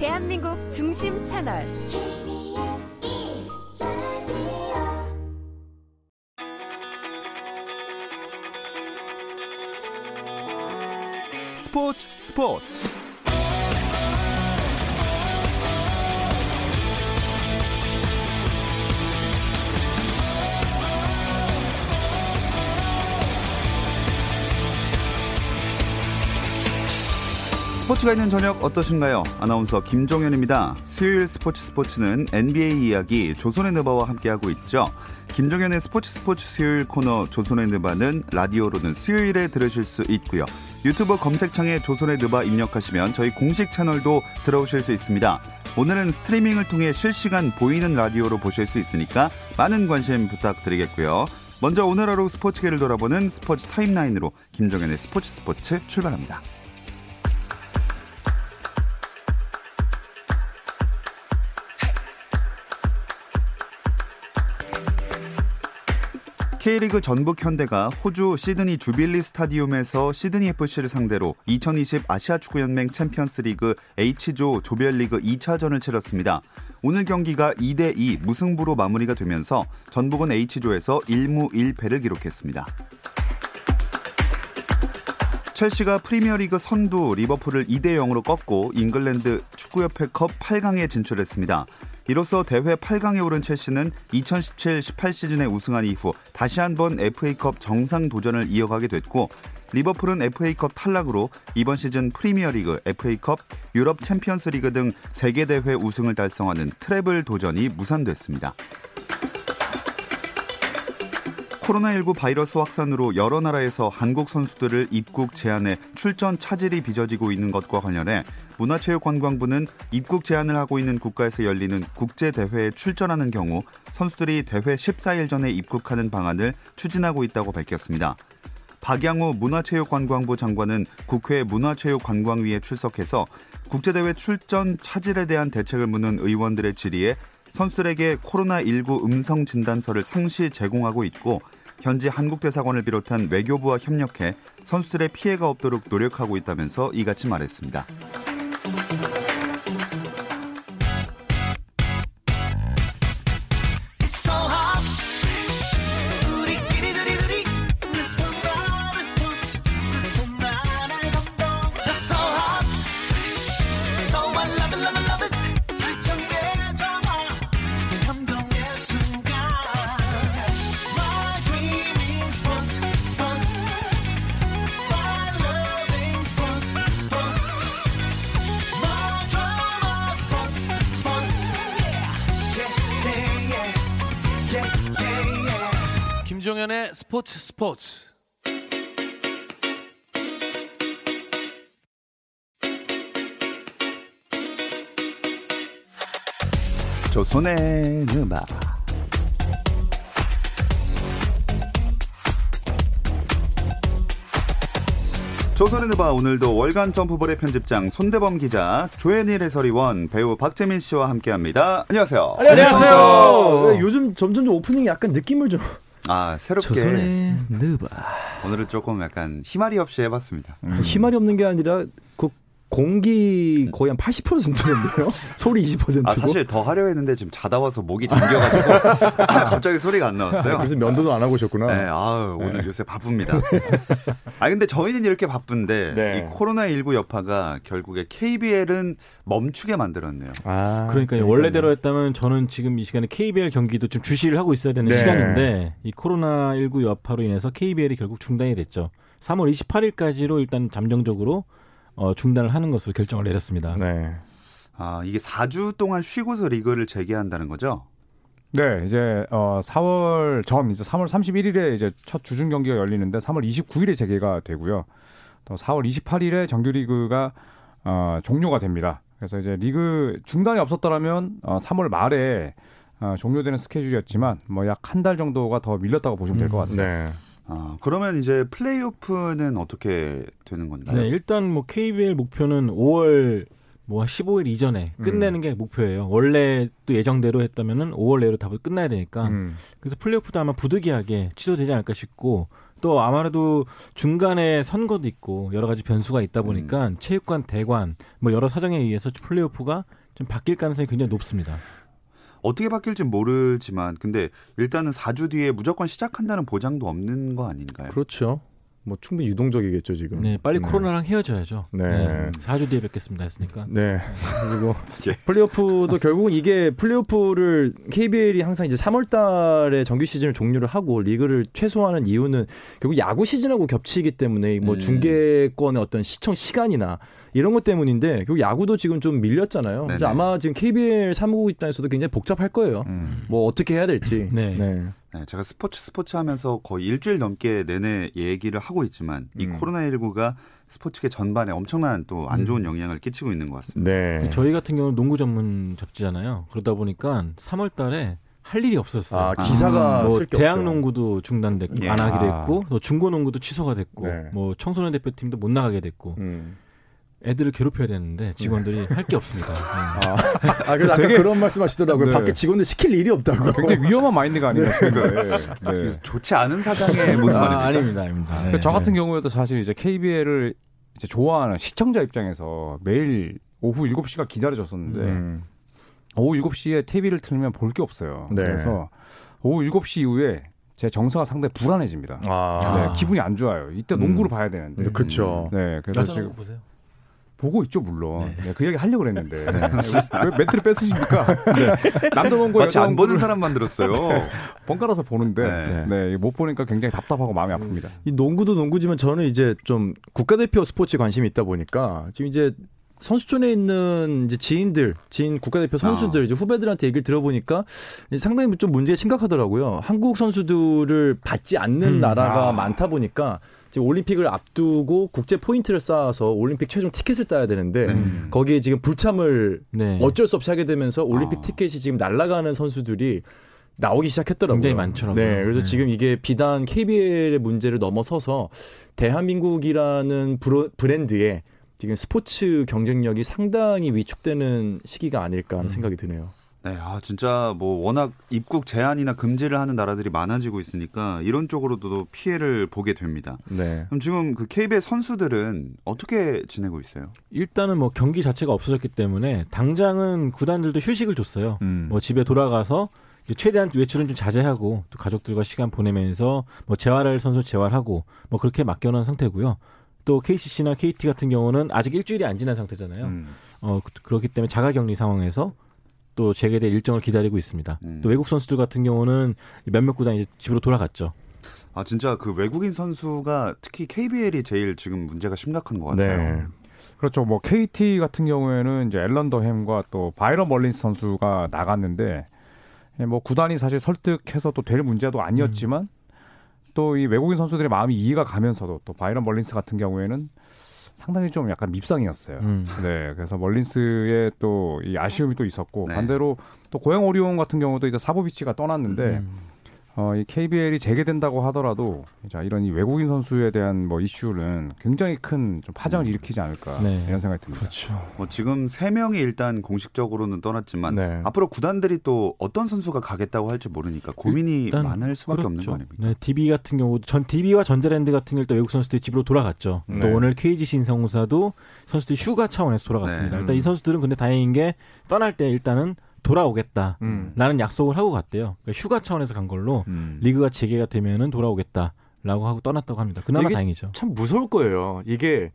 대한민국 중심 채널. 스포츠 스포츠 스포츠가 있는 저녁 어떠신가요? 아나운서 김종현입니다. 수요일 스포츠 스포츠는 NBA 이야기 조선의 느바와 함께하고 있죠. 김종현의 스포츠 스포츠 수요일 코너 조선의 느바는 라디오로는 수요일에 들으실 수 있고요. 유튜브 검색창에 조선의 느바 입력하시면 저희 공식 채널도 들어오실 수 있습니다. 오늘은 스트리밍을 통해 실시간 보이는 라디오로 보실 수 있으니까 많은 관심 부탁드리겠고요. 먼저 오늘 하루 스포츠계를 돌아보는 스포츠 타임라인으로 김종현의 스포츠 스포츠 출발합니다. K리그 전북 현대가 호주 시드니 주빌리 스타디움에서 시드니 FC를 상대로 2020 아시아 축구 연맹 챔피언스 리그 H조 조별리그 2차전을 치렀습니다. 오늘 경기가 2대 2 무승부로 마무리가 되면서 전북은 H조에서 1무 1패를 기록했습니다. 첼시가 프리미어리그 선두 리버풀을 2대 0으로 꺾고 잉글랜드 축구협회컵 8강에 진출했습니다. 이로써 대회 8강에 오른 첼시는 2017-18 시즌에 우승한 이후 다시 한번 FA컵 정상 도전을 이어가게 됐고 리버풀은 FA컵 탈락으로 이번 시즌 프리미어리그, FA컵, 유럽 챔피언스리그 등 세계 대회 우승을 달성하는 트래블 도전이 무산됐습니다. 코로나19 바이러스 확산으로 여러 나라에서 한국 선수들을 입국 제한해 출전 차질이 빚어지고 있는 것과 관련해 문화체육관광부는 입국 제한을 하고 있는 국가에서 열리는 국제 대회에 출전하는 경우 선수들이 대회 14일 전에 입국하는 방안을 추진하고 있다고 밝혔습니다. 박양우 문화체육관광부 장관은 국회 문화체육관광위에 출석해서 국제대회 출전 차질에 대한 대책을 묻는 의원들의 질의에 선수들에게 코로나19 음성 진단서를 상시 제공하고 있고 현지 한국대사관을 비롯한 외교부와 협력해 선수들의 피해가 없도록 노력하고 있다면서 이같이 말했습니다. 스포츠 스포츠. 조선의 음악 조선의 누바 오늘도 월간 점프볼의 편집장 손대범 기자 조현일 해설위원 배우 박재민 씨와 함께합니다. 안녕하세요. 안녕하세요. 네, 요즘 점점 좀 오프닝 약간 느낌을 좀 아 새롭게 느바 오늘은 조금 약간 희말이 없이 해봤습니다. 음. 희말이 없는 게 아니라 그 공기 거의 한 80%인데요. 소리 20%고. 아, 사실 더 하려 했는데 지금 자다 와서 목이 잠겨가지고 갑자기 소리가 안 나왔어요. 그래서 면도도 안 하고 오셨구나. 네, 아유, 오늘 네. 요새 바쁩니다. 아 근데 저희는 이렇게 바쁜데 네. 이 코로나 19 여파가 결국에 KBL은 멈추게 만들었네요. 아, 그러니까 원래대로 했다면 저는 지금 이 시간에 KBL 경기도 좀 주시를 하고 있어야 되는 네. 시간인데 이 코로나 19 여파로 인해서 KBL이 결국 중단이 됐죠. 3월 28일까지로 일단 잠정적으로 어, 중단을 하는 것으로 결정을 내렸습니다. 네. 아, 이게 4주 동안 쉬고서 리그를 재개한다는 거죠? 네, 이제 어 4월 전 이제 3월 31일에 이제 첫 주중 경기가 열리는데 3월 29일에 재개가 되고요. 또 4월 28일에 정규 리그가 어 종료가 됩니다. 그래서 이제 리그 중단이 없었더라면 어 3월 말에 어 종료되는 스케줄이었지만 뭐 약 한 달 정도가 더 밀렸다고 보시면 될 것 같아요. 음, 네. 아, 그러면 이제 플레이오프는 어떻게 되는 건가요? 네, 일단 뭐 KBL 목표는 5월 뭐 15일 이전에 끝내는 음. 게 목표예요. 원래 또 예정대로 했다면은 5월 내로 답을 끝나야 되니까. 음. 그래서 플레이오프도 아마 부득이하게 취소되지 않을까 싶고 또 아무래도 중간에 선거도 있고 여러 가지 변수가 있다 보니까 체육관, 대관 뭐 여러 사정에 의해서 플레이오프가 좀 바뀔 가능성이 굉장히 높습니다. 어떻게 바뀔지 모르지만 근데 일단은 4주 뒤에 무조건 시작한다는 보장도 없는 거 아닌가요? 그렇죠. 뭐 충분히 유동적이겠죠 지금. 네, 빨리 네. 코로나랑 헤어져야죠. 네. 4주 뒤에 뵙겠습니다 했으니까. 네. 그리고 예. 플레이오프도 결국은 이게 플레이오프를 KBL이 항상 이제 3월 달에 정규 시즌을 종료를 하고 리그를 최소화하는 이유는 결국 야구 시즌하고 겹치기 때문에 뭐 음. 중계권의 어떤 시청 시간이나 이런 것 때문인데 결국 야구도 지금 좀 밀렸잖아요. 그래서. 아마 지금 KBL 사무국 입장에서도 굉장히 복잡할 거예요. 음. 뭐 어떻게 해야 될지. 네. 네, 제가 스포츠 스포츠 하면서 거의 일주일 넘게 내내 얘기를 하고 있지만 이 음. 코로나19가 스포츠계 전반에 엄청난 또 안 좋은 영향을 끼치고 있는 것 같습니다. 네. 저희 같은 경우는 농구 전문 잡지잖아요. 그러다 보니까 3월 달에 할 일이 없었어요. 아, 기사가 뭐 쓸게 대학 없죠. 농구도 중단됐고 예. 안 하기로 아. 했고 또 중고 농구도 취소가 됐고 네. 뭐 청소년 대표팀도 못 나가게 됐고 음. 애들을 괴롭혀야 되는데 직원들이 할 게 없습니다. 네. 아, 아 그래서 아까 그런 말씀하시더라고요. 네. 밖에 직원들 시킬 일이 없다고. 굉장히 위험한 마인드가 아닌가 싶은데. 네. 그래서 좋지 않은 사장의 모습 아, 아닙니까? 아닙니다, 아닙니다. 네, 저 같은 네. 경우에도 사실 이제 KBL을 이제 좋아하는 시청자 입장에서 매일 오후 7시가 기다려졌었는데 음. 오후 7시에 TV를 틀면 볼 게 없어요. 네. 그래서 오후 7시 이후에 제 정서가 상당히 불안해집니다. 아. 네, 기분이 안 좋아요. 이때 음. 농구를 봐야 되는데. 그쵸. 네, 그래서 지금 보세요. 보고 있죠, 물론. 네, 그 얘기 하려고 그랬는데. 왜 멘트를 뺏으십니까? 네. 남자 농구, 마치 안 보는 사람만 들었어요. 번갈아서 보는데, 네. 네. 못 보니까 굉장히 답답하고 마음이 아픕니다. 이 농구도 농구지만 저는 이제 좀 국가대표 스포츠에 관심이 있다 보니까 지금 이제 선수촌에 있는 이제 지인들, 지인 국가대표 선수들, 아. 이제 후배들한테 얘기를 들어보니까 상당히 좀 문제가 심각하더라고요. 한국 선수들을 받지 않는 음. 나라가 아. 많다 보니까 지금 올림픽을 앞두고 국제 포인트를 쌓아서 올림픽 최종 티켓을 따야 되는데 음. 거기에 지금 불참을 네. 어쩔 수 없이 하게 되면서 올림픽 아. 티켓이 지금 날아가는 선수들이 나오기 시작했더라고요. 굉장히 많더라고요. 네, 그래서 네. 지금 이게 비단 KBL의 문제를 넘어서서 대한민국이라는 브로, 브랜드에 지금 스포츠 경쟁력이 상당히 위축되는 시기가 아닐까 하는 음. 생각이 드네요. 네, 아 진짜 뭐 워낙 입국 제한이나 금지를 하는 나라들이 많아지고 있으니까 이런 쪽으로도 피해를 보게 됩니다. 네. 그럼 지금 그 KBL 선수들은 어떻게 지내고 있어요? 일단은 뭐 경기 자체가 없어졌기 때문에 당장은 구단들도 휴식을 줬어요. 음. 뭐 집에 돌아가서 최대한 외출은 좀 자제하고 또 가족들과 시간 보내면서 뭐 재활할 선수 재활하고 뭐 그렇게 맡겨놓은 상태고요. 또 KCC나 KT 같은 경우는 아직 일주일이 안 지난 상태잖아요. 음. 어 그- 그렇기 때문에 자가격리 상황에서 또 재개될 일정을 기다리고 있습니다. 음. 또 외국 선수들 같은 경우는 몇몇 구단이 집으로 돌아갔죠. 아 진짜 그 외국인 선수가 특히 KBL이 제일 지금 문제가 심각한 것 같아요. 네. 그렇죠. 뭐 KT 같은 경우에는 이제 앨런 더햄과 또 바이런 멀린스 선수가 나갔는데 예, 뭐 구단이 사실 설득해서 또 될 문제도 아니었지만 또이 외국인 선수들의 마음이 이해가 가면서도 또 바이런 멀린스 같은 경우에는 상당히 좀 약간 밉상이었어요. 음. 네, 그래서 멀린스의 또 이 아쉬움이 또 있었고 네. 반대로 또 고양 오리온 같은 경우도 이제 사보비치가 떠났는데 음. 어, 이 KBL이 재개된다고 하더라도 자 이런 이 외국인 선수에 대한 뭐 이슈는 굉장히 큰 좀 파장을 일으키지 않을까 네. 이런 생각이 듭니다. 그렇죠. 뭐 지금 세 명이 일단 공식적으로는 떠났지만 네. 앞으로 구단들이 또 어떤 선수가 가겠다고 할지 모르니까 고민이 많을 수밖에 없는 거 그렇죠. 아닙니까? 네, DB 같은 경우 전 DB와 전자랜드 같은 경우 일단 외국 선수들이 집으로 돌아갔죠. 네. 또 오늘 KG 신성사도 선수들이 휴가 차원에서 돌아갔습니다. 네. 일단 이 선수들은 근데 다행인 게 떠날 때 일단은 돌아오겠다라는 음. 약속을 하고 갔대요. 그러니까 휴가 차원에서 간 걸로 음. 리그가 재개가 되면은 돌아오겠다라고 하고 떠났다고 합니다. 그나마 이게 다행이죠. 참 무서울 거예요. 이게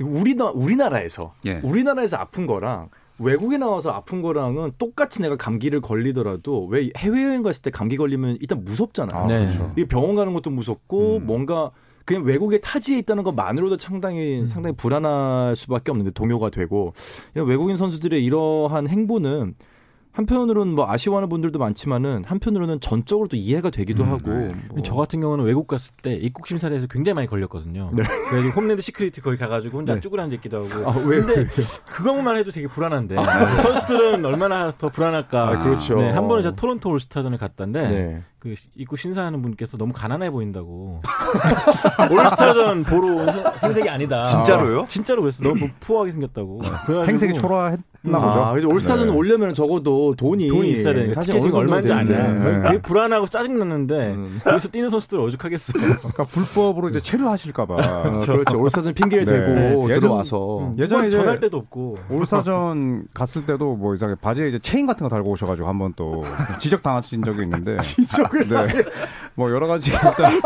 우리나 우리나라에서 예. 우리나라에서 아픈 거랑 외국에 나와서 아픈 거랑은 똑같이 내가 감기를 걸리더라도 왜 해외여행 갔을 때 감기 걸리면 일단 무섭잖아요. 아, 네. 그렇죠. 이게 병원 가는 것도 무섭고 음. 뭔가 그냥 외국의 타지에 있다는 것만으로도 상당히 음. 상당히 불안할 수밖에 없는데 동요가 되고 이런 외국인 선수들의 이러한 행보는 한편으로는 뭐 아쉬워하는 분들도 많지만은 한편으로는 전적으로 또 이해가 되기도 음, 하고 네. 뭐. 저 같은 경우는 외국 갔을 때 입국 심사대에서 굉장히 많이 걸렸거든요. 네. 그래서 Homeland Security 거기 가가지고 혼자 네. 쭈그려 앉아 있기도 하고. 아, 왜? 근데 그것만 해도 되게 불안한데 선수들은 얼마나 더 불안할까. 아, 그렇죠. 네, 한 번은 저 토론토 올스타전에 갔던데 네. 그 입국 심사하는 분께서 너무 가난해 보인다고 올스타전 보러 온 생- 행색이 아니다. 진짜로요? 진짜로 그랬어. 너무 추하게 생겼다고. 그래가지고 행색이 초라했 했나 보죠. 아, 그래서 올스타전 네. 오려면 적어도 돈이 돈이 있어야 되는데 사실 어느 얼마인지. 아냐. 네. 되게 불안하고 짜증 났는데 음. 여기서 뛰는 선수들 오죽하겠어. 그러니까 불법으로 이제 체류하실까봐. 어, 그렇죠. 올스타전 핑계를 네. 대고 예전- 들어와서 예전에 이제 전할 데도 없고. 올스타전 갔을 때도 뭐 이상하게 바지에 이제 체인 같은 거 달고 오셔가지고 한번 또 지적 당하신 적이 있는데. 지적을 네. 뭐 여러 가지 일단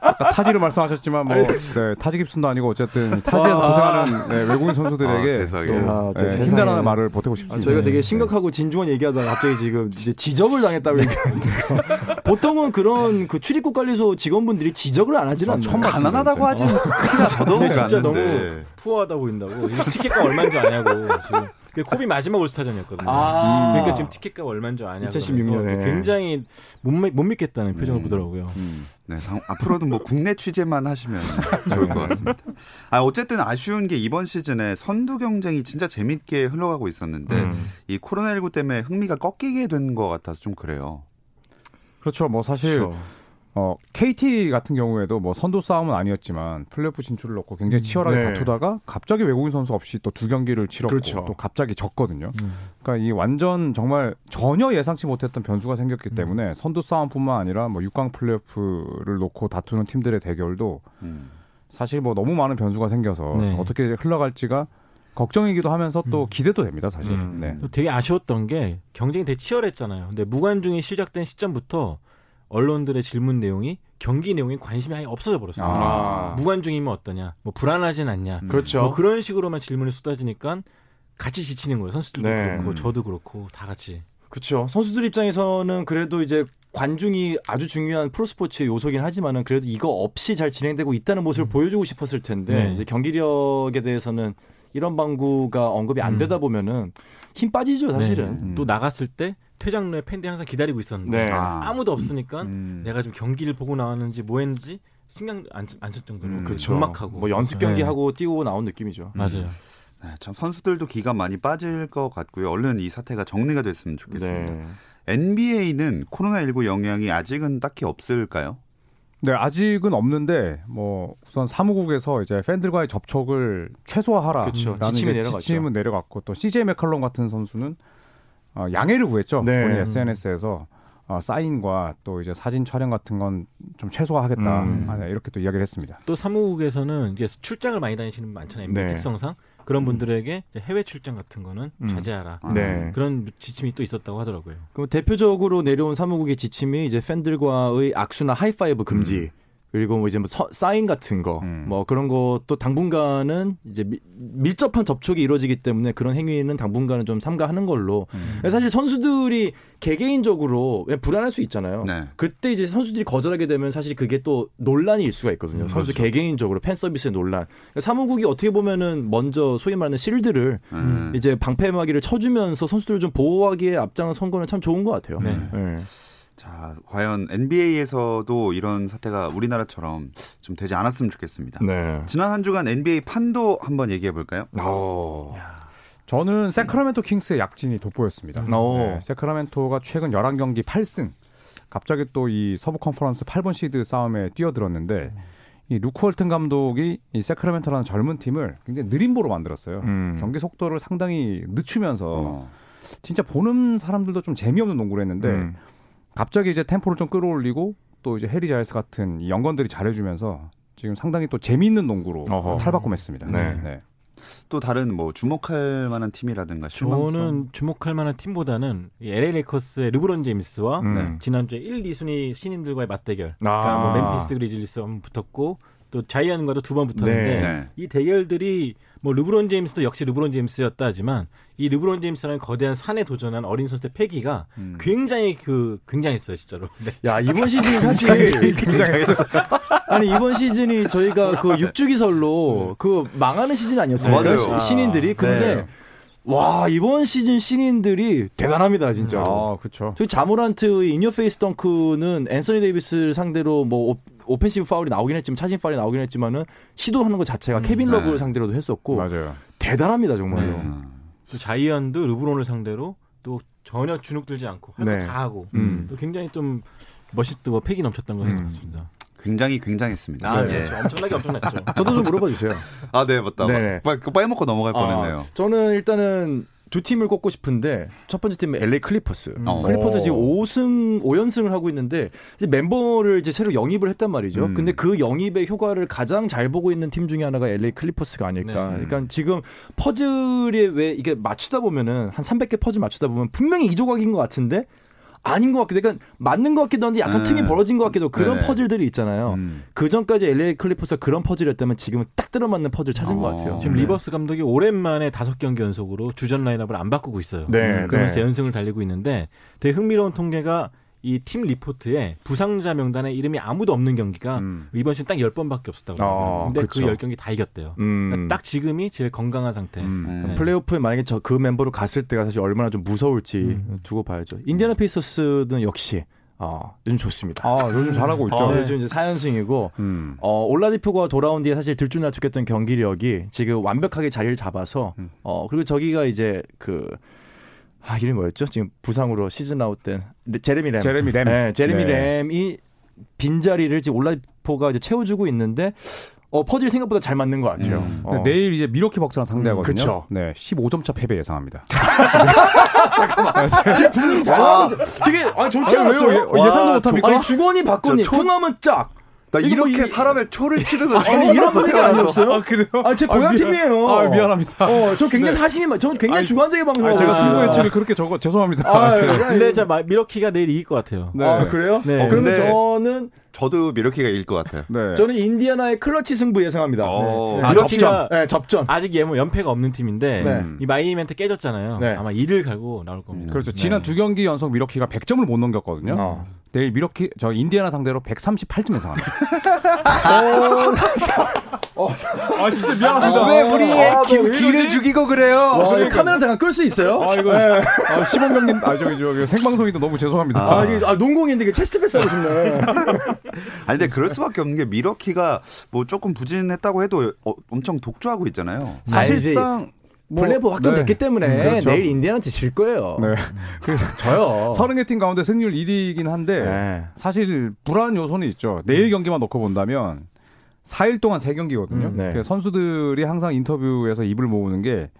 아까 타지를 말씀하셨지만 뭐 네, 타지 깁슨도 아니고 어쨌든 타지에서 고생하는 네, 외국인 선수들에게 아, 세상에. 또 아, 제 네, 세상에. 힘내라는 말을 보태고 아, 싶습니다. 저희가 되게 네. 심각하고 진중한 얘기하다가 갑자기 지금 이제 지적을 당했다고 얘기하니까 보통은 그런 그 출입국 관리소 직원분들이 지적을 안 하지는 아, 않나요? 가난하다고 하진 특히나 저도 진짜 너무. 푸어하다 보인다고. 티켓값 얼마인 줄 아냐고. 지금. 그게 코비 마지막 올스타전이었거든요. 아. 그러니까 지금 티켓값 얼마인 줄 아냐고. 2016 년에. 그래서 굉장히 못, 믿- 못 믿겠다는 표정을 음. 보더라고요. 네, 당- 앞으로는 뭐 국내 취재만 하시면 좋을 것 같습니다. 아, 어쨌든 아쉬운 게 이번 시즌에 선두 경쟁이 진짜 재밌게 흘러가고 있었는데 음. 이 코로나19 때문에 흥미가 꺾이게 된 것 같아서 좀 그래요. 그렇죠. 뭐 사실 그렇죠. 어, KT 같은 경우에도 뭐 선두 싸움은 아니었지만 플레이오프 진출을 놓고 굉장히 치열하게 네. 다투다가 갑자기 외국인 선수 없이 또 두 경기를 치렀고 그렇죠. 또 갑자기 졌거든요. 음. 그러니까 이 완전 정말 전혀 예상치 못했던 변수가 생겼기 때문에 선두 싸움뿐만 아니라 뭐 6강 플레이오프를 놓고 다투는 팀들의 대결도 음. 사실 뭐 너무 많은 변수가 생겨서 네. 어떻게 흘러갈지가 걱정이기도 하면서 또 음. 기대도 됩니다, 사실. 음. 네. 또 되게 아쉬웠던 게 경쟁이 되게 치열했잖아요. 근데 무관중이 시작된 시점부터 언론들의 질문 내용이 경기 내용에 관심이 아예 없어져 버렸어요. 아. 무관중이면 어떠냐, 뭐 불안하진 않냐, 그렇죠. 뭐 그런 식으로만 질문이 쏟아지니까 같이 지치는 거예요. 선수들도 네. 그렇고 저도 그렇고 다 같이. 그렇죠. 선수들 입장에서는 그래도 이제 관중이 아주 중요한 프로스포츠의 요소긴 하지만은 그래도 이거 없이 잘 진행되고 있다는 모습을 보여주고 싶었을 텐데 네. 이제 경기력에 대해서는 이런 방구가 언급이 안 음. 되다 보면은 힘 빠지죠 사실은. 네. 음. 또 나갔을 때 퇴장로에 팬들이 항상 기다리고 있었는데 네. 아. 아무도 없으니까 음. 내가 좀 경기를 보고 나왔는지 뭐 했는지 신경 안안쓸 정도로 음, 그렇죠. 막하고 뭐 연습 경기 네. 하고 뛰고 나온 느낌이죠. 맞아요. 네, 참 선수들도 기가 많이 빠질 것 같고요. 얼른 이 사태가 정리가 됐으면 좋겠습니다. 네. NBA는 코로나19 영향이 아직은 딱히 없을까요? 네, 아직은 없는데 뭐 우선 사무국에서 이제 팬들과의 접촉을 최소화하라. 그쵸. 라는 지침이 내려갔죠. 지침은 내려갔고 또 CJ 맥컬럼 같은 선수는 어, 양해를 구했죠. 네. 본인 SNS에서 어, 사인과 또 이제 사진 촬영 같은 건 좀 최소화하겠다. 음. 아, 네, 이렇게 또 이야기를 했습니다. 또 사무국에서는 이제 출장을 많이 다니시는 분 많잖아요. 네. 특성상 그런 분들에게 이제 해외 출장 같은 거는 음. 자제하라. 네. 그런 지침이 또 있었다고 하더라고요. 그럼 대표적으로 내려온 사무국의 지침이 이제 팬들과의 악수나 하이파이브 금지. 그리고 뭐 이제 뭐 서- 사인 같은 거, 음. 뭐 그런 것도 당분간은 이제 미- 밀접한 접촉이 이루어지기 때문에 그런 행위는 당분간은 좀 삼가하는 걸로. 사실 선수들이 개개인적으로 불안할 수 있잖아요. 네. 그때 이제 선수들이 거절하게 되면 사실 그게 또 논란일 수가 있거든요. 선수 개개인적으로 팬 서비스의 논란. 그러니까 사무국이 어떻게 보면은 먼저 소위 말하는 실드를 음. 이제 방패막이를 쳐주면서 선수들을 좀 보호하기에 앞장선 거는 참 좋은 것 같아요. 네. 네. 자, 과연 NBA에서도 이런 사태가 우리나라처럼 좀 되지 않았으면 좋겠습니다. 네. 지난 한 주간 NBA 판도 한번 얘기해 볼까요? 어. 저는 세크라멘토 킹스의 약진이 돋보였습니다. 오. 네, 세크라멘토가 최근 11경기 8승. 갑자기 또 이 서부 컨퍼런스 8번 시드 싸움에 뛰어들었는데 이 루크 월튼 감독이 이 세크라멘토라는 젊은 팀을 굉장히 느림보로 만들었어요. 음. 경기 속도를 상당히 늦추면서 어. 진짜 보는 사람들도 좀 재미없는 농구를 했는데 음. 갑자기 이제 템포를 좀 끌어올리고 또 이제 해리 자일스 같은 이 영건들이 잘해주면서 지금 상당히 또 재미있는 농구로 어허. 탈바꿈했습니다. 네. 또 다른 뭐 주목할 만한 팀이라든가 실망성. 저는 주목할 만한 팀보다는 이 LA 레이커스의 르브론 제임스와 음. 네. 지난주에 1, 2순위 신인들과의 맞대결. 아. 그러니까 뭐 멤피스 그리즐리스 한번 붙었고 또 자이언과도 두 번 붙었는데 네. 이 대결들이 뭐 르브론 제임스도 역시 르브론 제임스였다 하지만 이 르브론 제임스라는 거대한 산에 도전한 어린 선수의 패기가 음. 굉장히 그 굉장했어요 진짜로. 네. 야 이번 시즌이 사실 굉장했어. 아니 이번 시즌이 저희가 그 육주기설로 그 망하는 시즌. 시- 신인들이 근데 네. 와 이번 시즌 신인들이 대단합니다 진짜. 로 아, 그렇죠. 저희 자 모란트의 in-your-face 덩크는 앤서니 데이비스를 상대로 뭐 offensive 파울이 나오긴 했지만 차징 파울이 나오긴 했지만은 시도하는 것 자체가 케빈 네. 러브를 상대로도 했었고 맞아요. 대단합니다 정말로. 네. 음. 또 자이언도 르브론을 상대로 또 전혀 주눅 들지 않고 할거 네. 다 하고 음. 또 굉장히 좀 멋있고 패기 넘쳤던 것 음. 같습니다. 굉장히 굉장했습니다. 아, 예. 그렇죠. 엄청나게 엄청났죠. 저도 좀 물어봐 주세요. 아, 네, 맞다. 네네. 빠- 그 빠먹고 넘어갈 아, 뻔했네요. 저는 일단은 두 팀을 꼽고 싶은데 첫 번째 팀은 LA 클리퍼스. 어. 클리퍼스 지금 오. 5승 5연승을 하고 있는데 이제 멤버를 이제 새로 영입을 했단 말이죠. 음. 근데 그 영입의 효과를 가장 잘 보고 있는 팀 중에 하나가 LA 클리퍼스가 아닐까. 네. 그러니까 지금 퍼즐에 왜 이게 맞추다 보면은 한 300개 퍼즐 맞추다 보면 분명히 이 조각인 것 같은데 아닌 것 같기도 그러니까 맞는 것 같기도 한데 약간 네. 틈이 벌어진 것 같기도 하고 그런 네. 퍼즐들이 있잖아요. 음. 그 전까지 LA 클리퍼스가 그런 퍼즐이었다면 지금은 딱 들어맞는 퍼즐 찾은 것 어. 같아요. 지금 네. 리버스 감독이 오랜만에 다섯 경기 연속으로 주전 라인업을 안 바꾸고 있어요. 네, 그러면서 네. 연승을 달리고 있는데 되게 흥미로운 통계가 이 팀 리포트에 부상자 명단에 이름이 아무도 없는 경기가 음. 이번 시즌 딱 10번밖에 없었다고 아, 그러거든요. 근데. 그 10경기 다 이겼대요. 음. 그러니까 딱 지금이 제일 건강한 상태. 음. 네. 플레이오프에 만약에 저 그 멤버로 갔을 때가 사실 얼마나 좀 무서울지 음. 두고 봐야죠. 인디애나 페이서스는 역시 어, 요즘 좋습니다. 아 요즘 잘하고 있죠. 어, 요즘 이제 4연승이고 음. 어, 올라디포가 돌아온 뒤에 사실 들쭉날쭉했던 경기력이 지금 완벽하게 자리를 잡아서 음. 어 그리고 저기가 이제 그 아, 이름이 뭐였죠? 지금 부상으로 시즌 아웃 된 제레미 램. 제레미 램. 네, 제레미 네. 램이 빈자리를 지금 올라디포가 이제 채워주고 있는데 어 퍼즐 생각보다 잘 맞는 것 같아요. 음. 어. 네, 내일 이제 밀워키 벅스랑 상대하거든요. 음, 그쵸. 네, 15점 차 패배 예상합니다. 아, 되게 아 좋지 아니, 않았어요? 예- 예상도 못합니까? 아니 주거니 받거니 저 초- 궁하면 짝. 나뭐 이렇게 이- 사람의 초를 치는 거 아니 이런 분위기가 아니었어요? 그래요? 아, 제 고향 미안- 팀이에요. 아, 미안합니다. 어, 저 굉장히 사심이 많. 저는 굉장히 아니, 주관적인 방송을 아, 제가 하고 승부 있습니다. 예측을 그렇게 적어 죄송합니다. 아, 네. 근데 자 마- 밀워키가 내일 이길 것 같아요. 네. 아, 그래요? 네. 어, 그러면 근데- 저는 저도 밀워키가 이길 것 같아요. 네. 저는 인디애나의 클러치 승부 예상합니다. 어. 네. 아, 접전. 밀워키가- 네, 접전. 아직 예뭐 연패가 없는 팀인데 네. 이 마이애미한테 깨졌잖아요. 네. 아마 이를 갈고 나올 겁니다. 그렇죠. 지난 네. 두 경기 연속 밀워키가 100점을 못 넘겼거든요. 어. 내일 밀워키 저 인디애나 상대로 138점 예상합니다. 아 진짜 미안합니다. 왜 우리의 아, 기, 뭐 이러지? 죽이고 그래요? 와, 이거 카메라 잠깐 끌 수 있어요? 아 이거 아, 시범 경기 아 저기 저기 생방송인데 너무 죄송합니다. 아, 이게 아, 농공인데 이게 체스트 패스 하고 싶네. 아니 근데 그럴 수밖에 없는 게 미러키가 뭐 조금 부진했다고 해도 어, 엄청 독주하고 있잖아요. 사실상 뭐- 플레이오프 확정됐기 네. 때문에 음, 그렇죠. 내일 인디애나한테 질 거예요. 네. 그래서 저요. 서른 개 팀 가운데 승률 1위이긴 한데 네. 사실 불안 요소는 있죠. 내일 경기만 놓고 본다면 4일 동안 3경기거든요. 음, 네. 선수들이 항상 인터뷰에서 입을 모으는 게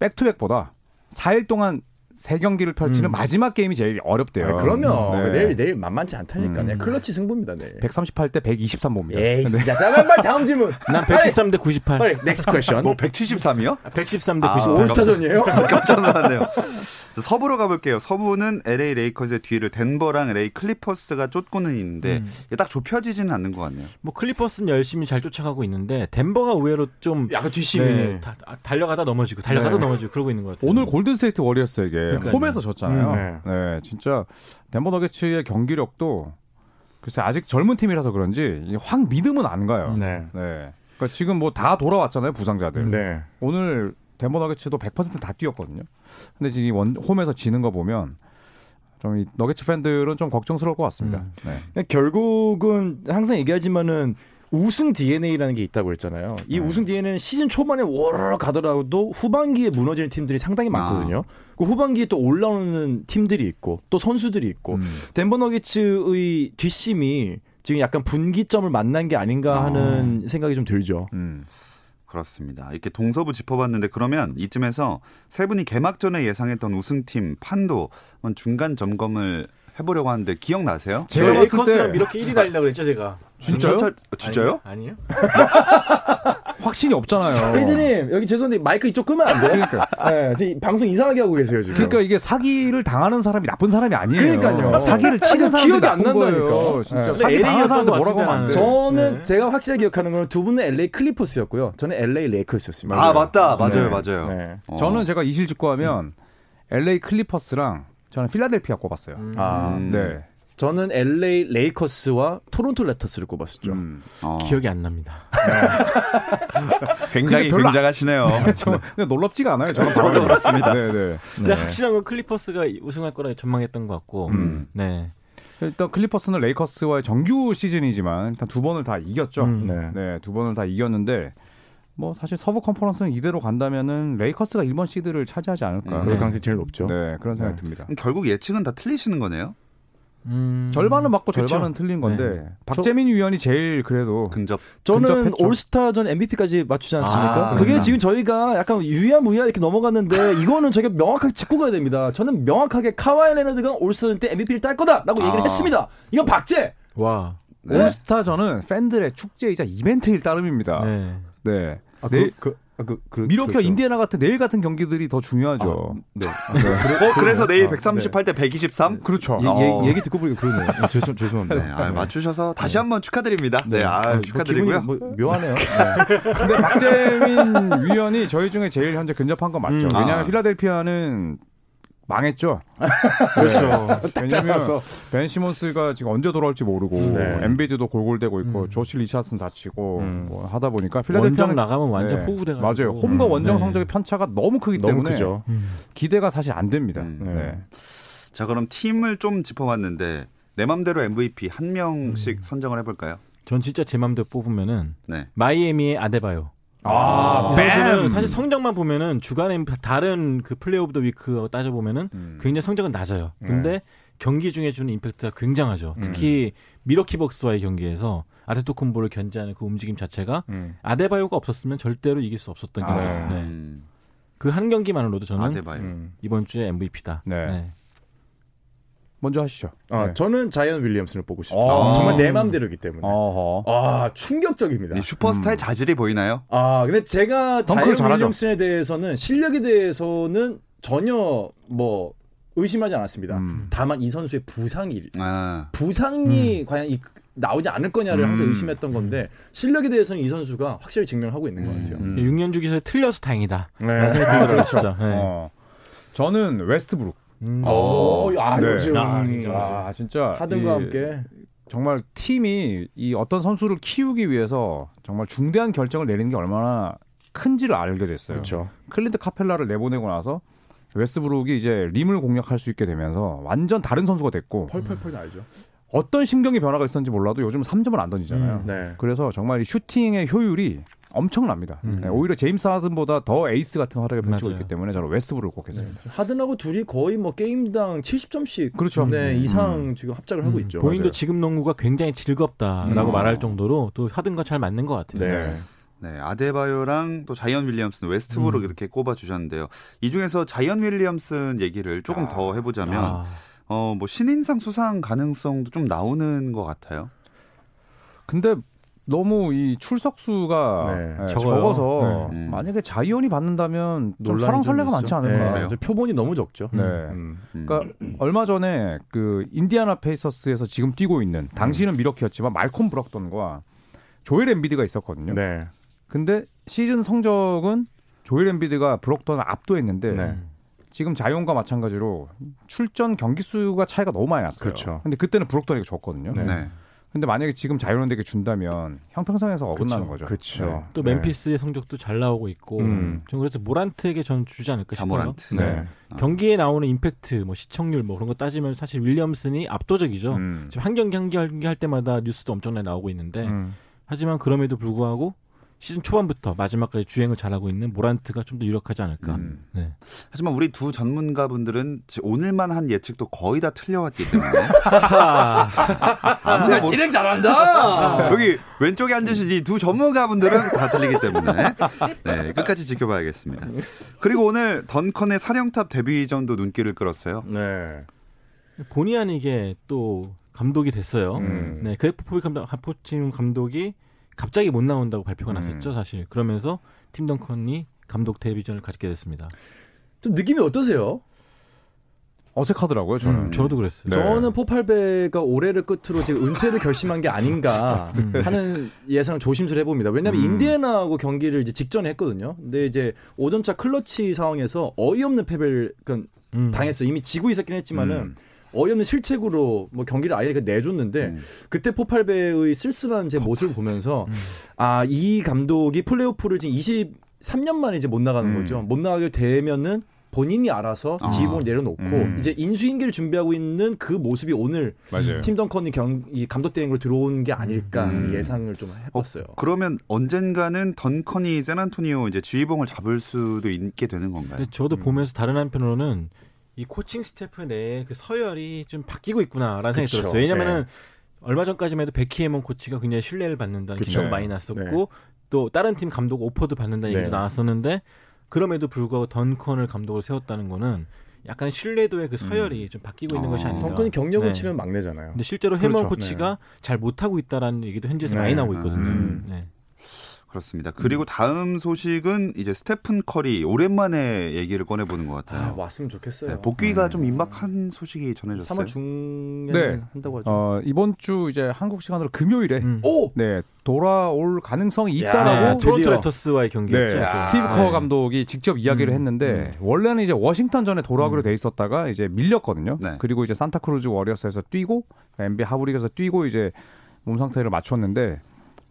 back-to-back보다 4일 동안 3경기를 펼치는 음. 마지막 게임이 제일 어렵대요. 아, 그럼요. 네. 내일 내일 만만치 않다니까. 음. 요 클러치 승부입니다 내일. 138 대 123 봅니다. 에이, 근데 진짜. 자, 빨리 다음 질문. 난 113 대 98. 빨리 next question. 뭐 173이요? 113대 아, 98. 올스타전이에요? 깜짝 놀랐네요. 서부로 가볼게요. 서부는 LA 레이커즈의 뒤를 덴버랑 LA 클리퍼스가 쫓고는 있는데 음. 이게 딱 좁혀지지는 않는 것 같네요. 뭐 클리퍼스는 열심히 잘 쫓아가고 있는데 덴버가 의외로 좀 약간 뒷심이. 네, 다- 아, 달려가다 넘어지고 달려가다 네. 넘어지고 그러고 있는 것 같아요. 오늘 골든 스테이트 워리어스에게 그러니까요. 홈에서 졌잖아요. 음, 네. 진짜 덴버 너게츠의 경기력도 글쎄 아직 젊은 팀이라서 그런지 확 믿음은 안 가요. 네. 네. 그러니까 지금 뭐 다 돌아왔잖아요 부상자들. 네. 오늘 덴버 너게츠도 100%다 뛰었거든요. 근데 지금 이 원, 홈에서 지는 거 보면 좀이 너게츠 팬들은 좀 걱정스러울 것 같습니다. 음. 네. 그러니까 결국은 항상 얘기하지만은 우승 DNA라는 게 있다고 했잖아요. 이 네. 우승 DNA는 시즌 초반에 워르르 가더라도 후반기에 무너지는 팀들이 상당히 많거든요. 그 후반기에 또 올라오는 팀들이 있고 또 선수들이 있고 음. 덴버 너게츠의 뒷심이 지금 약간 분기점을 만난 게 아닌가 하는 생각이 좀 들죠. 음. 그렇습니다. 이렇게 동서부 짚어봤는데 그러면 이쯤에서 세 분이 개막전에 예상했던 우승팀 판도 중간 점검을 해보려고 하는데 기억나세요? 제가 레이커스랑 때- 미러키 1위 달리려고 그랬죠 제가. 진짜요? 진짜, 진짜요? 아니 요? 확신이 없잖아요. 피디님 여기 죄송한데 마이크 이쪽 끄면 안 돼요? 네, 지금 방송 이상하게 하고 계세요 지금. 그러니까 이게 사기를 당하는 사람이 나쁜 사람이 아니에요. 그러니까요. 사기를 치는 아니, 사람이 기억이 안 난다니까. 거예요. 진짜 네. 사기 당하는 사람한테 뭐라고 것 하면 안 돼. 저는 네. 제가 확실하게 기억하는 건 두 분은 LA 클리퍼스였고요. 저는 LA 레이커스였습니다. 아 맞다, 맞아요, 네. 맞아요. 네. 어. 저는 제가 이실직고하면 LA 클리퍼스랑 저는 필라델피아 꼽았어요. 아, 음. 네. 저는 LA 레이커스와 토론토 랩터스를 꼽았었죠. 좀 어. 기억이 안 납니다. 굉장히 별로 안- 굉장하시네요. 저 그냥 놀랍지가 않아요. 저는 저도 그렇습니다. 네, 네. 근데 확실한 건 클리퍼스가 우승할 거라 전망했던 것 같고. 음. 네. 일단 클리퍼스는 레이커스와의 정규 시즌이지만 일단 두 번을 다 이겼죠. 음. 네. 네, 두 번을 다 이겼는데 뭐 사실 서부 컨퍼런스는 이대로 간다면은 레이커스가 1번 시드를 차지하지 않을까. 음. 그럴 가능성이 제일 높죠. 네, 그런 생각이 네. 듭니다. 결국 예측은 다 틀리시는 거네요? 음. 절반은 맞고 그쵸. 절반은 틀린 건데 네. 박재민 위원이 제일 그래도 근접. 저는 근접했죠. 올스타전 MVP까지 맞추지 않았습니까? 아, 그게. 지금 저희가 약간 유야무야 이렇게 넘어갔는데 이거는 저희가 명확하게 짚고 가야 됩니다. 저는 명확하게 카와이 레너드가 올스타전 때 MVP를 딸 거다라고 얘기를 아. 했습니다. 이건 박제. 와. 네. 올스타전은 팬들의 축제이자 이벤트일 따름입니다. 네. 네. 아, 내일- 그, 아, 그, 그, 미러키와 그렇죠. 인디애나 같은 내일 같은 경기들이 더 중요하죠. 네. 어, 그래서 내일 138대 123? 그렇죠. 얘, 어. 얘, 얘기 듣고 보니까 그러네요. 아, 죄송, 죄송합니다. 네, 아, 맞추셔서 다시 한번 축하드립니다. 네, 아, 뭐 축하드리고요. 기분이 뭐 묘하네요. 네. 근데 박재민 위원이 저희 중에 제일 현재 근접한 건 맞죠. 음. 왜냐하면 아. 필라델피아는 망했죠. 그렇죠. 왜냐면 잘라서. 벤 시몬스가 지금 언제 돌아올지 모르고 네. 엠비드도 골골대고 있고 조시 리차드슨 다치고 음. 뭐 하다 보니까 원정 필라델피아는 나가면 완전 네. 호구돼 가지고. 맞아요. 홈과 원정 네. 성적의 편차가 너무 크기 너무 때문에 크죠. 음. 기대가 사실 안 됩니다. 음. 네. 자, 그럼 팀을 좀 짚어봤는데 내 맘대로 MVP 한 명씩 선정을 해볼까요? 전 진짜 제 맘대로 뽑으면은 네. 마이애미의 아데바요. 아, 이 선수는 사실 성적만 보면은 주간에 다른 그 Player of the Week 따져 보면은 음. 굉장히 성적은 낮아요. 근데 경기 중에 주는 임팩트가 굉장하죠. 음. 특히 미러키 벅스와의 경기에서 아테토쿤보를 견제하는 그 움직임 자체가 음. 아데바요가 없었으면 절대로 이길 수 없었던 아, 경기예요. 네. 음, 그한 경기만으로도 저는 아데바요. 음. 이번 주에 MVP다. 네. 먼저 하시죠. 아, 네. 저는 자이언 윌리엄슨을 보고 싶습니다. 아. 정말 내 맘대로기 때문에. 어허. 아, 충격적입니다. 이 슈퍼스타의 자질이 보이나요? 아, 근데 제가 자이언 잘하죠. 윌리엄슨에 대해서는 실력에 대해서는 전혀 뭐 의심하지 않았습니다. 음. 다만 이 선수의 부상이 아, 부상이 과연 이, 나오지 않을 거냐를 항상 음. 의심했던 건데 실력에 대해서는 이 선수가 확실히 증명하고 있는 것 같아요. 음. 6년 주기설에 틀려서 다행이다. 네. 들더라고요, 진짜. 네. 어. 저는 웨스트브룩. 음. 어, 아, 네. 요즘 아, 진짜. 아, 진짜 하든과 이- 함께 정말 팀이 이 어떤 선수를 키우기 위해서 정말 중대한 결정을 내리는 게 얼마나 큰지를 알게 됐어요. 그렇죠. 클린트 카펠라를 내보내고 나서 웨스트브룩이 이제 림을 공략할 수 있게 되면서 완전 다른 선수가 됐고 펄펄펄 날죠. 어떤 심경의 변화가 있었는지 몰라도 요즘 3점을 안 던지잖아요. 음. 네. 그래서 정말 이 슈팅의 효율이 엄청납니다. 음. 네, 오히려 제임스 하든보다 더 에이스 같은 활약을 펼치고 맞아요. 있기 때문에 저는 웨스트브룩을 pick 했습니다. 하든하고 둘이 거의 뭐 게임당 70점씩 그렇죠. 네, 음. 이상 지금 합작을 하고 있죠. 본인도 맞아요. 지금 농구가 굉장히 즐겁다라고 음. 말할 정도로 또 하든과 잘 맞는 것 같아요. 네. 네, 아데바요랑 또 자이언 윌리엄슨, 웨스트브룩 음. 이렇게 꼽아 주셨는데요. 이 중에서 자이언 윌리엄슨 얘기를 조금 더 해보자면, 아, 어, 뭐 신인상 수상 가능성도 좀 나오는 것 같아요. 근데 너무 이 출석 수가 네, 네, 적어요. 적어서 네. 음. 만약에 자이언이 받는다면 좀 설왕설래가 좀 많지. 않을까. 네, 저 표본이 너무 적죠. 네. 음. 음. 그러니까 얼마 전에 그 인디아나 페이서스에서 지금 뛰고 있는 당시는 밀워키였지만 말콤 브록던과 조엘 엠비드가 있었거든요. 네. 근데 시즌 성적은 조엘 엠비드가 브럭던을 압도했는데 네. 지금 자이언과 마찬가지로 출전 경기 수가 차이가 너무 많이 났어요. 그렇죠. 근데 그때는 브럭던에게 줬거든요. 네. 네. 근데 만약에 지금 자이언에게 준다면 형평성에서 어긋나는 거죠. 그렇죠. 네. 또 네. 멤피스의 성적도 잘 나오고 있고 음. 좀 그래서 모란트에게 전 주지 않을까 싶어요. 자모란트. 네. 경기에 나오는 임팩트, 뭐 시청률 뭐 그런 거 따지면 사실 윌리엄슨이 압도적이죠. 음. 지금 한 경기 한 경기 할 때마다 뉴스도 엄청나게 나오고 있는데 음. 하지만 그럼에도 불구하고 시즌 초반부터 마지막까지 주행을 잘하고 있는 모란트가 좀 더 유력하지 않을까. 음. 네. 하지만 우리 두 전문가분들은 지- 오늘만 한 예측도 거의 다 틀려왔기 때문에 아무나 뭐- 진행 잘한다. 여기 왼쪽에 앉으신 이 두 전문가분들은 다 틀리기 때문에 네, 끝까지 지켜봐야겠습니다. 그리고 오늘 던컨의 사령탑 데뷔전도 눈길을 끌었어요. 네. 본의 아니게 또 감독이 됐어요. 음. 네, 그레프 포비 감독, 하포팀 감독이 갑자기 못 나온다고 발표가 음. 났었죠, 사실. 그러면서 팀 덩컨이 감독 데뷔전을 갖게 됐습니다. 좀 느낌이 어떠세요? 어색하더라고요, 저는. 음. 저도 그랬어요. 네. 저는 포팔베가 올해를 끝으로 지금 은퇴를 결심한 게 아닌가 하는 예상을 조심스레 해봅니다. 왜냐하면 음. 인디애나하고 경기를 이제 직전에 했거든요. 근데 이제 5점차 클러치 상황에서 어이없는 패배를 그러니까 음. 당했어요. 이미 지고 있었긴 했지만은 음. 어이없는 실책으로 뭐 경기를 아예 내줬는데 음. 그때 포팔베의 쓸쓸한 제 모습을 보면서 음. 아이 감독이 플레이오프를 지금 23년 만에 이제 못 나가는 음. 거죠. 못 나가게 되면은 본인이 알아서 아. 지휘봉을 내려놓고 음. 이제 인수인계를 준비하고 있는 그 모습이 오늘 맞아요. 팀 덩컨이 경, 이 감독 대행으로 들어온 게 아닐까 음. 예상을 좀 해봤어요. 그러면 언젠가는 던컨이 샌안토니오 이제 지휘봉을 잡을 수도 있게 되는 건가요? 저도 보면서 다른 한편으로는 이 코칭 스태프 내에 그 서열이 좀 바뀌고 있구나라는 생각이 그쵸. 들었어요. 왜냐면은 네. 얼마 전까지만 해도 베키 해먼 코치가 굉장히 신뢰를 받는다는 그쵸. 기사도 네. 많이 났었고 네. 또 다른 팀 감독 오퍼도 받는다는 네. 얘기도 나왔었는데 그럼에도 불구하고 던컨을 감독으로 세웠다는 거는 약간 신뢰도의 그 서열이 좀 바뀌고 있는 어. 것이 아닌가. 던컨이 경력을 네. 치면 막내잖아요. 근데 실제로 해먼 그렇죠. 코치가 잘 못하고 있다라는 얘기도 현지에서 네. 많이 나오고 있거든요. 음. 네. 그렇습니다. 그리고 다음 소식은 이제 스테판 커리 오랜만에 얘기를 꺼내보는 것 아, 같아요. 왔으면 좋겠어요. 네, 복귀가 음. 좀 임박한 소식이 전해졌어요. 3월 중에 네. 한다고 하죠. 어, 이번 주 이제 한국 시간으로 금요일에 음. 오! 네 돌아올 가능성이 야, 있다라고 네, 토론토. 랩터스와의 네, 경기였죠. 또. 스티브 커 네. 감독이 직접 이야기를 음, 했는데 원래는 이제 워싱턴 전에 돌아오기로 음. 돼 있었다가 이제 밀렸거든요. 네. 그리고 이제 산타크루즈 워리어스에서 뛰고 NBA 하부리그에서 뛰고 이제 몸 상태를 맞췄는데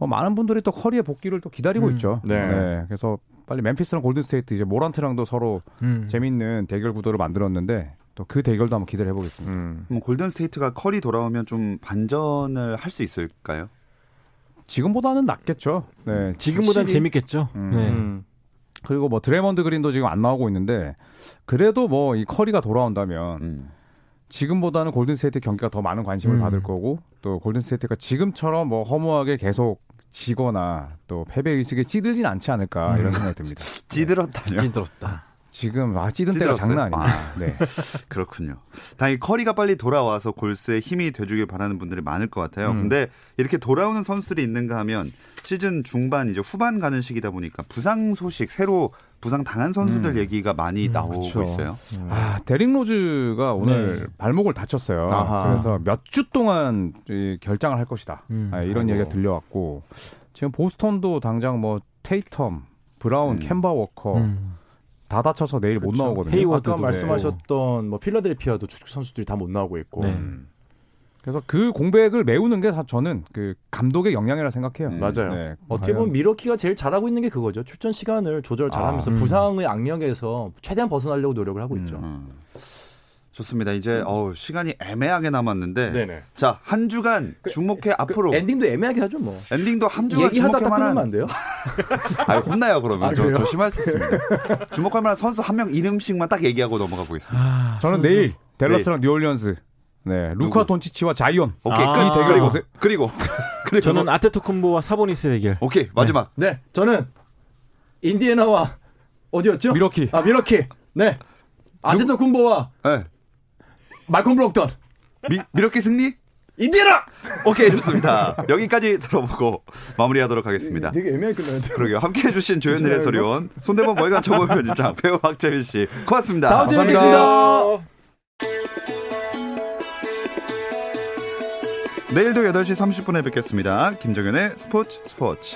뭐 많은 분들이 또 커리의 복귀를 또 기다리고 음. 있죠. 네. 그래서 빨리 멤피스랑 골든스테이트 이제 모란트랑도 서로 음. 재밌는 대결 구도를 만들었는데 또 그 대결도 한번 기대를 해보겠습니다. 음. 그럼 골든 스테이트가 커리 돌아오면 좀 반전을 할 수 있을까요? 지금보다는 낫겠죠. 네, 지금보단 확실히. 재밌겠죠. 음. 네. 음. 그리고 뭐 드레이먼드 그린도 지금 안 나오고 있는데 그래도 뭐 이 커리가 돌아온다면 음. 지금보다는 골든스테이트 경기가 더 많은 관심을 음. 받을 거고 또 골든스테이트가 지금처럼 뭐 허무하게 계속 지거나 또 패배 의식에 찌들진 않지 않을까 음. 이런 생각이 듭니다. 찌들었다뇨. 찌들었다. 지금 아 찌든 때가 찌들었어요? 장난 아닙니다. 네. 그렇군요. 당연히 커리가 빨리 돌아와서 골스에 힘이 돼주길 바라는 분들이 많을 것 같아요. 음. 근데 이렇게 돌아오는 선수들이 있는가 하면 시즌 중반 이제 후반 가는 시기다 보니까 부상 소식 새로 부상 당한 선수들 음. 얘기가 많이 음, 나오고 그쵸. 있어요. 아 데릭 로즈가 오늘 네. 발목을 다쳤어요. 아하. 그래서 몇 주 동안 이 결장을 할 것이다. 음. 아, 이런 아이고. 얘기가 들려왔고 지금 보스턴도 당장 뭐 테이텀, 브라운, 음. 켐바 워커 음. 다 다쳐서 내일 못 그쵸. 나오거든요. 헤이워드도 아까 말씀하셨던 뭐 필라델피아도 주축 선수들이 다 못 나오고 있고. 네. 음. 그래서 그 공백을 메우는 게 사- 저는 그 감독의 역량이라 생각해요. 음. 맞아요. 네. 어떻게 보면 밀워키가 제일 잘하고 있는 게 그거죠. 출전 시간을 조절 잘하면서 아, 음. 부상의 악령에서 최대한 벗어나려고 노력을 하고 있죠. 음. 좋습니다. 이제 어우, 시간이 애매하게 남았는데 네네. 자 한 주간 주목해 앞으로 엔딩도 애매하게 하죠 뭐. 엔딩도 한 주간 얘기하다 주목할 딱 끊으면 만한 안 돼요? 아 혼나요 그러면 아, 저? 조심할 수 있습니다. 주목할 만한 선수 한 명 이름씩만 딱 얘기하고 넘어가 보겠습니다. 아, 저는 선수. 내일 댈러스랑 뉴올리언스 네, 루카 누구? 돈치치와 자이언 오케이 아, 끝. 이 대결 그리고. 그리고 그리고 저는 아데토쿤보와 사보니스 대결. 오케이 마지막 네, 저는 인디애나와 어디였죠? 밀워키. 아 밀워키. 네. 아데토쿤보와 네. 말콤 브록던. 미, 밀워키 승리? 인디애나. 오케이 좋습니다. 여기까지 들어보고 마무리하도록 하겠습니다. 되게 애매하게 끝나는데. 그러게요. 함께 해주신 조현일 진짜요, 해설위원, 손대범 월간 점프볼 편집장, 배우 박재민 씨, 고맙습니다. 다음 주에. 뵙겠습니다. 내일도 8시 30분에 뵙겠습니다. 김정현의 스포츠 스포츠.